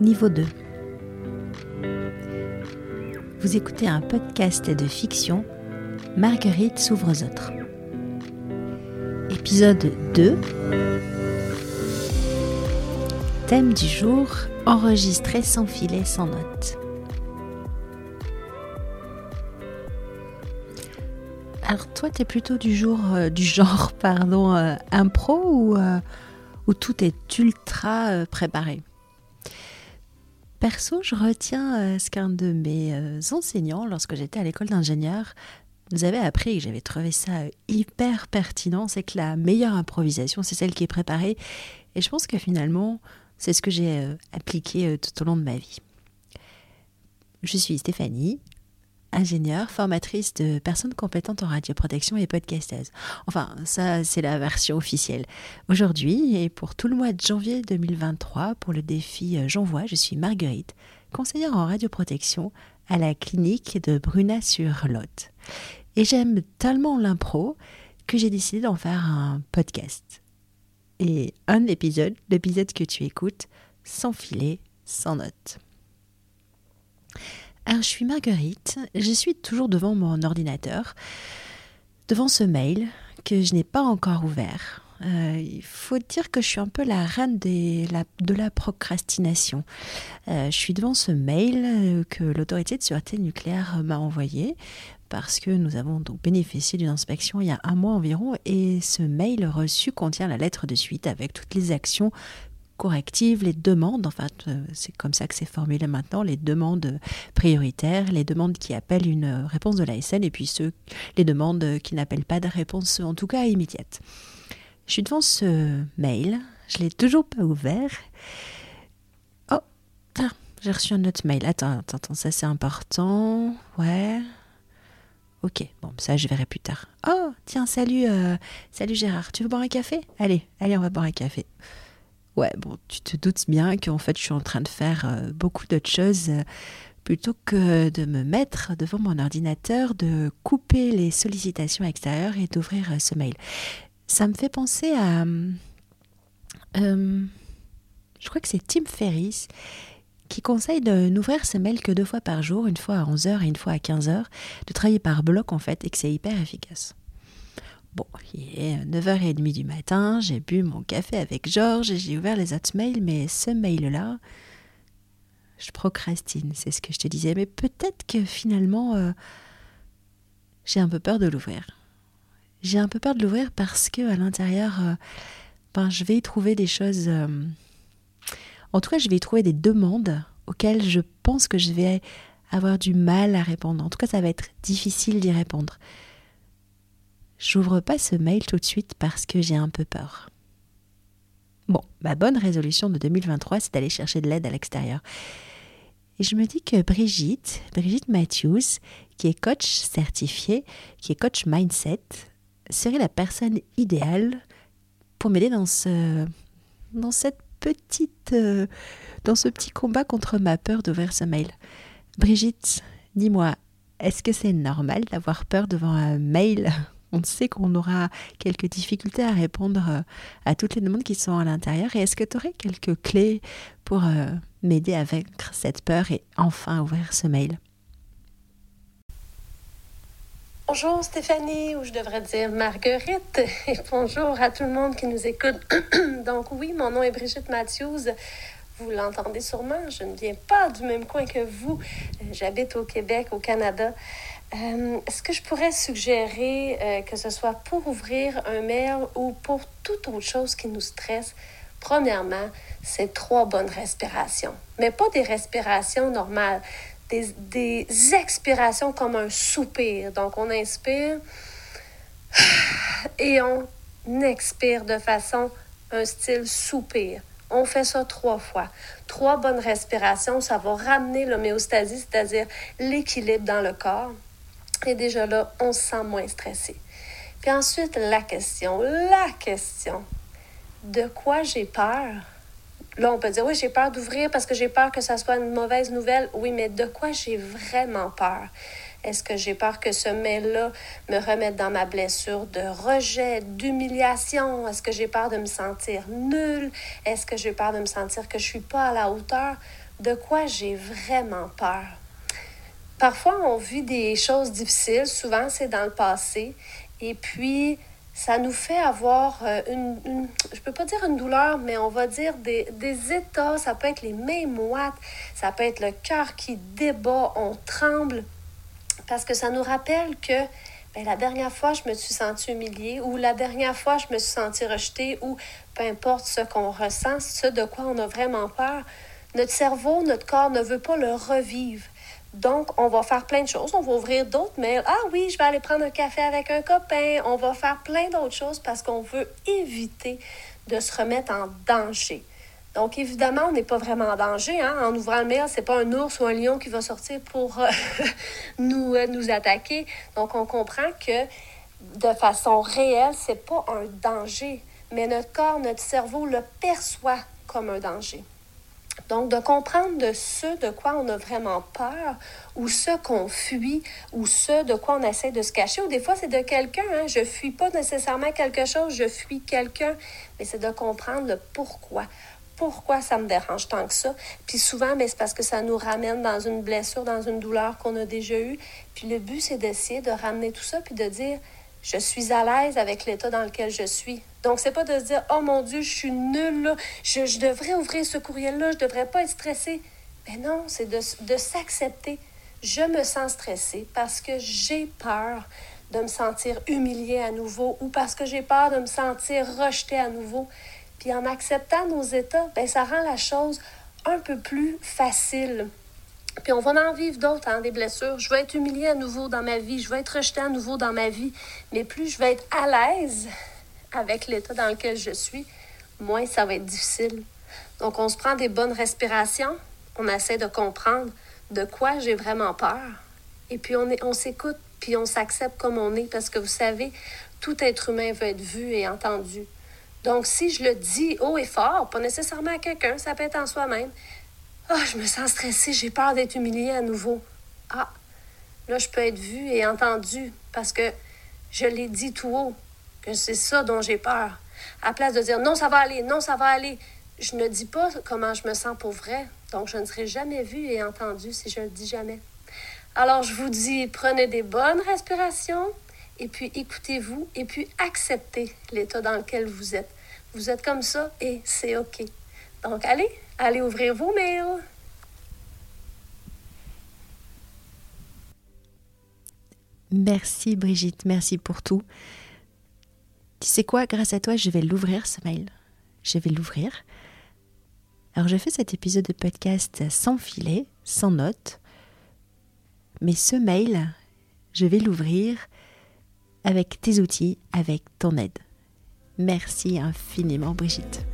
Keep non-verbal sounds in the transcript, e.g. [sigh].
niveau 2. Vous écoutez un podcast de fiction, Marguerite s'ouvre aux autres. Épisode 2. Thème du jour, enregistré sans filet, sans notes. Alors toi, tu es plutôt du, jour, euh, du genre [laughs] pardon, euh, impro ou, euh, ou tout est ultra préparé? Perso, je retiens euh, ce qu'un de mes euh, enseignants, lorsque j'étais à l'école d'ingénieur, nous avait appris et j'avais trouvé ça euh, hyper pertinent, c'est que la meilleure improvisation, c'est celle qui est préparée. Et je pense que finalement, c'est ce que j'ai appliqué tout au long de ma vie. Je suis Stéphanie, ingénieure, formatrice de personnes compétentes en radioprotection et podcasteuse. Enfin, ça, c'est la version officielle. Aujourd'hui, et pour tout le mois de janvier 2023, pour le défi euh, J'envoie, je suis Marguerite, conseillère en radioprotection à la clinique de Bruna-sur-Lot. Et j'aime tellement l'impro que j'ai décidé d'en faire un podcast. Et un épisode, l'épisode que tu écoutes, sans filet, sans notes. Je suis Marguerite, je suis toujours devant mon ordinateur, devant ce mail que je n'ai pas encore ouvert. Euh, il faut dire que je suis un peu la reine de la procrastination. Euh, je suis devant ce mail euh, que l'autorité de sûreté nucléaire m'a envoyé parce que nous avons donc bénéficié d'une inspection il y a un mois environ et ce mail reçu contient la lettre de suite avec toutes les actions correctives, les demandes, enfin c'est comme ça que c'est formulé maintenant, les demandes prioritaires, les demandes qui appellent une réponse de l'ASN et puis ceux, les demandes qui n'appellent pas de réponse en tout cas immédiate. Je suis devant ce mail, je l'ai toujours pas ouvert. Oh, j'ai reçu un autre mail. Attends, attends, ça c'est important. Ouais. Ok, bon, ça je verrai plus tard. Oh, tiens, salut, euh, salut Gérard. Tu veux boire un café? Allez, allez, on va boire un café. Ouais, bon, tu te doutes bien qu'en fait, je suis en train de faire euh, beaucoup d'autres choses euh, plutôt que de me mettre devant mon ordinateur, de couper les sollicitations extérieures et d'ouvrir euh, ce mail. Ça me fait penser à. je crois que c'est Tim Ferriss qui conseille de n'ouvrir ce mail que deux fois par jour, une fois à 11h et une fois à 15h, de travailler par bloc en fait, et que c'est hyper efficace. Bon, il est 9h30 du matin, j'ai bu mon café avec Georges et j'ai ouvert les autres mails, mais ce mail-là, je procrastine, c'est ce que je te disais. Mais peut-être que finalement, euh, j'ai un peu peur de l'ouvrir. J'ai un peu peur de l'ouvrir parce que à l'intérieur, euh, ben, je vais y trouver des choses. Euh, en tout cas, je vais y trouver des demandes auxquelles je pense que je vais avoir du mal à répondre. En tout cas, ça va être difficile d'y répondre. J'ouvre pas ce mail tout de suite parce que j'ai un peu peur. Bon, ma bonne résolution de 2023, c'est d'aller chercher de l'aide à l'extérieur. Et je me dis que Brigitte, Brigitte Matthews, qui est coach certifiée, qui est coach mindset, serait la personne idéale pour m'aider dans ce, dans cette petite, euh, dans ce petit combat contre ma peur d'ouvrir ce mail. Brigitte, dis-moi, est-ce que c'est normal d'avoir peur devant un mail? On sait qu'on aura quelques difficultés à répondre euh, à toutes les demandes qui sont à l'intérieur. Et est-ce que tu aurais quelques clés pour euh, m'aider à vaincre cette peur et enfin ouvrir ce mail? Bonjour Stéphanie, ou je devrais dire Marguerite, et bonjour à tout le monde qui nous écoute. [coughs] Donc oui, mon nom est Brigitte Matthews. Vous l'entendez sûrement, je ne viens pas du même coin que vous. J'habite au Québec, au Canada. Euh, est-ce que je pourrais suggérer euh, que ce soit pour ouvrir un mail ou pour toute autre chose qui nous stresse? Premièrement, c'est trois bonnes respirations, mais pas des respirations normales, des, des expirations comme un soupir. Donc, on inspire et on expire de façon un style soupir. On fait ça trois fois. Trois bonnes respirations, ça va ramener l'homéostasie, c'est-à-dire l'équilibre dans le corps. Et déjà là, on se sent moins stressé. Puis ensuite, la question, la question, de quoi j'ai peur? Là, on peut dire, oui, j'ai peur d'ouvrir parce que j'ai peur que ça soit une mauvaise nouvelle. Oui, mais de quoi j'ai vraiment peur? Est-ce que j'ai peur que ce mail-là me remette dans ma blessure de rejet, d'humiliation? Est-ce que j'ai peur de me sentir nulle? Est-ce que j'ai peur de me sentir que je ne suis pas à la hauteur? de quoi j'ai vraiment peur? Parfois, on vit des choses difficiles, souvent c'est dans le passé, et puis ça nous fait avoir euh, une, je peux pas dire une douleur, mais on va dire des, des états, ça peut être les mains moites, ça peut être le cœur qui débat, on tremble, parce que ça nous rappelle que ben, la dernière fois, je me suis sentie humiliée ou la dernière fois, je me suis sentie rejetée ou peu importe ce qu'on ressent, ce de quoi on a vraiment peur, notre cerveau, notre corps ne veut pas le revivre. Donc, on va faire plein de choses. On va ouvrir d'autres mails. Ah oui, je vais aller prendre un café avec un copain. On va faire plein d'autres choses parce qu'on veut éviter de se remettre en danger. Donc, évidemment, on n'est pas vraiment en danger. Hein? En ouvrant le mail, ce n'est pas un ours ou un lion qui va sortir pour euh, [laughs] nous, euh, nous attaquer. Donc, on comprend que de façon réelle, ce n'est pas un danger. Mais notre corps, notre cerveau le perçoit comme un danger. Donc, de comprendre de ce de quoi on a vraiment peur, ou ce qu'on fuit, ou ce de quoi on essaie de se cacher, ou des fois c'est de quelqu'un. Hein? Je fuis pas nécessairement quelque chose, je fuis quelqu'un, mais c'est de comprendre pourquoi. Pourquoi ça me dérange tant que ça? Puis souvent, mais c'est parce que ça nous ramène dans une blessure, dans une douleur qu'on a déjà eue. Puis le but, c'est d'essayer de ramener tout ça, puis de dire, je suis à l'aise avec l'état dans lequel je suis. Donc, c'est pas de se dire, oh mon Dieu, je suis nulle, là. Je, devrais ouvrir ce courriel-là, je devrais pas être stressée. Mais non, c'est de, de s'accepter. Je me sens stressée parce que j'ai peur de me sentir humiliée à nouveau ou parce que j'ai peur de me sentir rejetée à nouveau. Puis en acceptant nos états, ben, ça rend la chose un peu plus facile. Puis on va en vivre d'autres, hein, des blessures. Je vais être humiliée à nouveau dans ma vie, je vais être rejetée à nouveau dans ma vie. Mais plus je vais être à l'aise avec l'état dans lequel je suis, moins ça va être difficile. Donc, on se prend des bonnes respirations, on essaie de comprendre de quoi j'ai vraiment peur. Et puis, on, on s'écoute, puis on s'accepte comme on est, parce que vous savez, tout être humain veut être vu et entendu. Donc, si je le dis haut et fort, pas nécessairement à quelqu'un, ça peut être en soi-même. Ah, je me sens stressée, j'ai peur d'être humiliée à nouveau. Ah, là, je peux être vue et entendue parce que je l'ai dit tout haut que c'est ça dont j'ai peur. À place de dire non, ça va aller, non, ça va aller, je ne dis pas comment je me sens pour vrai. Donc, je ne serai jamais vue et entendue si je ne le dis jamais. Alors, je vous dis, prenez des bonnes respirations et puis écoutez-vous et puis acceptez l'état dans lequel vous êtes. Vous êtes comme ça et c'est OK. Donc, allez, allez ouvrir vos mails. Merci Brigitte, merci pour tout. Tu sais quoi, grâce à toi, je vais l'ouvrir ce mail. Je vais l'ouvrir. Alors, je fais cet épisode de podcast sans filet, sans notes. Mais ce mail, je vais l'ouvrir avec tes outils, avec ton aide. Merci infiniment, Brigitte.